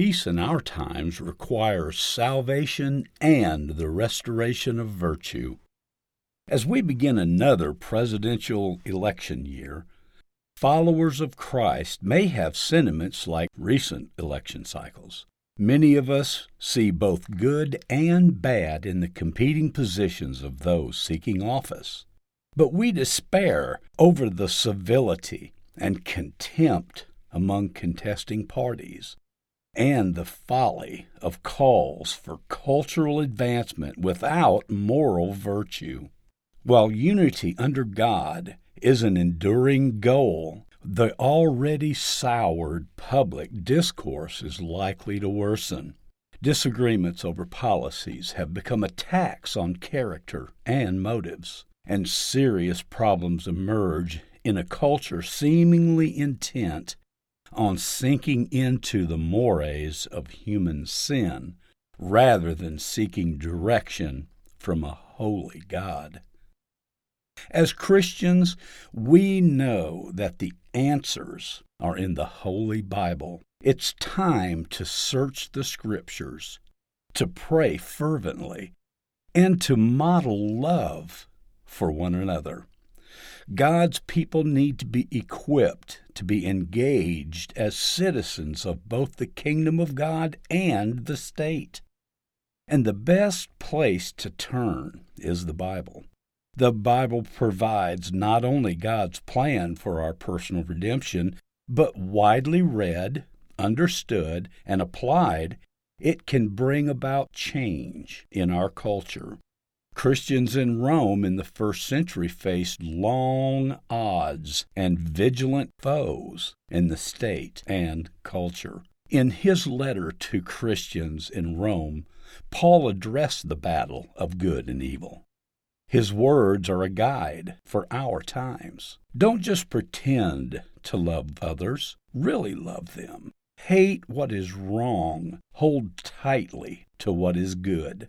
Peace in our times requires salvation and the restoration of virtue. As we begin another presidential election year, followers of Christ may have sentiments like recent election cycles. Many of us see both good and bad in the competing positions of those seeking office. But we despair over the civility and contempt among contesting parties and the folly of calls for cultural advancement without moral virtue. While unity under God is an enduring goal, the already soured public discourse is likely to worsen. Disagreements over policies have become attacks on character and motives, and serious problems emerge in a culture seemingly intent on sinking into the mores of human sin rather than seeking direction from a holy God. As Christians, we know that the answers are in the Holy Bible. It's time to search the Scriptures, to pray fervently, and to model love for one another. God's people need to be equipped to be engaged as citizens of both the kingdom of God and the state. And the best place to turn is the Bible. The Bible provides not only God's plan for our personal redemption, but widely read, understood, and applied, it can bring about change in our culture. Christians in Rome in the first century faced long odds and vigilant foes in the state and culture. In his letter to Christians in Rome, Paul addressed the battle of good and evil. His words are a guide for our times. Don't just pretend to love others, really love them. Hate what is wrong, hold tightly to what is good.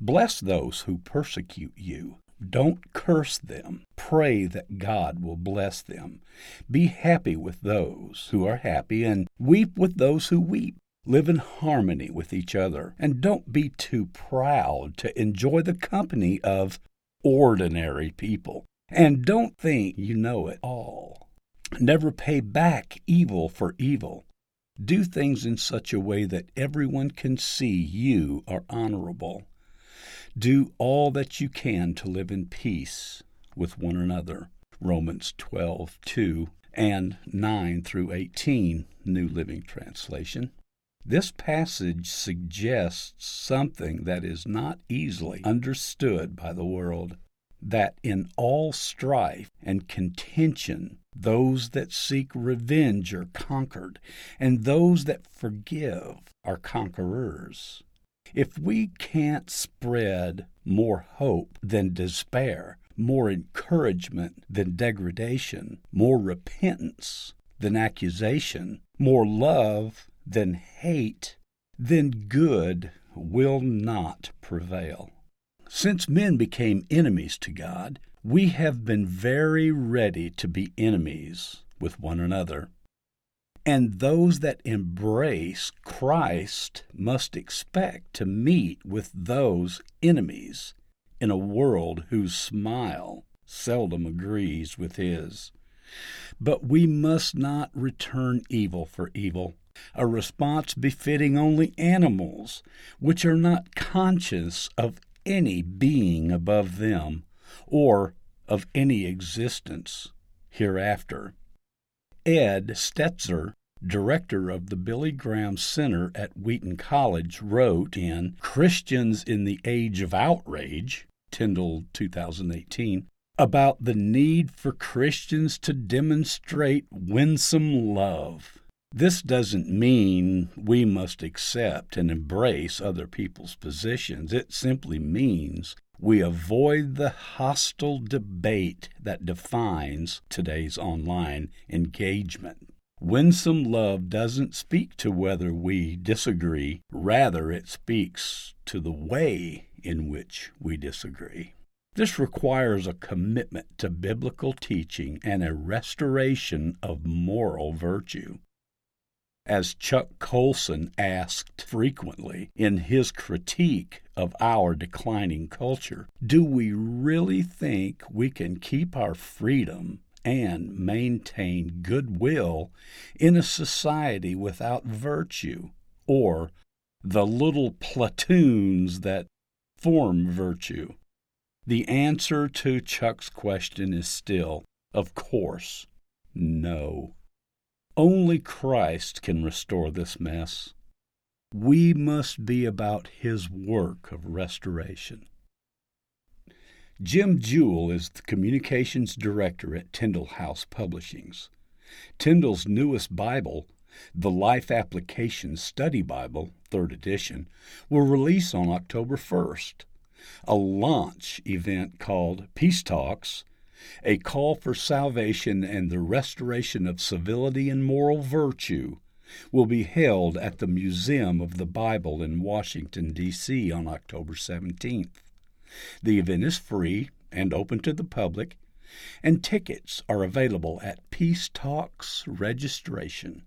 Bless those who persecute you. Don't curse them. Pray that God will bless them. Be happy with those who are happy and weep with those who weep. Live in harmony with each other and don't be too proud to enjoy the company of ordinary people. And don't think you know it all. Never pay back evil for evil. Do things in such a way that everyone can see you are honorable. Do all that you can to live in peace with one another. Romans 12, 2 and 9 through 18, New Living Translation. This passage suggests something that is not easily understood by the world that in all strife and contention, those that seek revenge are conquered, and those that forgive are conquerors. If we can't spread more hope than despair, more encouragement than degradation, more repentance than accusation, more love than hate, then good will not prevail. Since men became enemies to God, we have been very ready to be enemies with one another. And those that embrace Christ must expect to meet with those enemies in a world whose smile seldom agrees with his. But we must not return evil for evil, a response befitting only animals, which are not conscious of any being above them or of any existence hereafter. Ed Stetzer, director of the Billy Graham Center at Wheaton College, wrote in Christians in the Age of Outrage, Tyndale 2018, about the need for Christians to demonstrate winsome love. This doesn't mean we must accept and embrace other people's positions. It simply means we avoid the hostile debate that defines today's online engagement. Winsome love doesn't speak to whether we disagree, rather, it speaks to the way in which we disagree. This requires a commitment to biblical teaching and a restoration of moral virtue. As Chuck Colson asked frequently in his critique of our declining culture, do we really think we can keep our freedom and maintain goodwill in a society without virtue, or the little platoons that form virtue? The answer to Chuck's question is still, of course, no. Only Christ can restore this mess. We must be about His work of restoration. Jim Jewell is the communications director at Tyndale House Publishings. Tyndale's newest Bible, the Life Application Study Bible, 3rd edition, will release on October 1st. A launch event called Peace Talks, a call for salvation and the restoration of civility and moral virtue, will be held at the Museum of the Bible in Washington, D.C. on October 17th. The event is free and open to the public, and tickets are available at Peace Talks registration.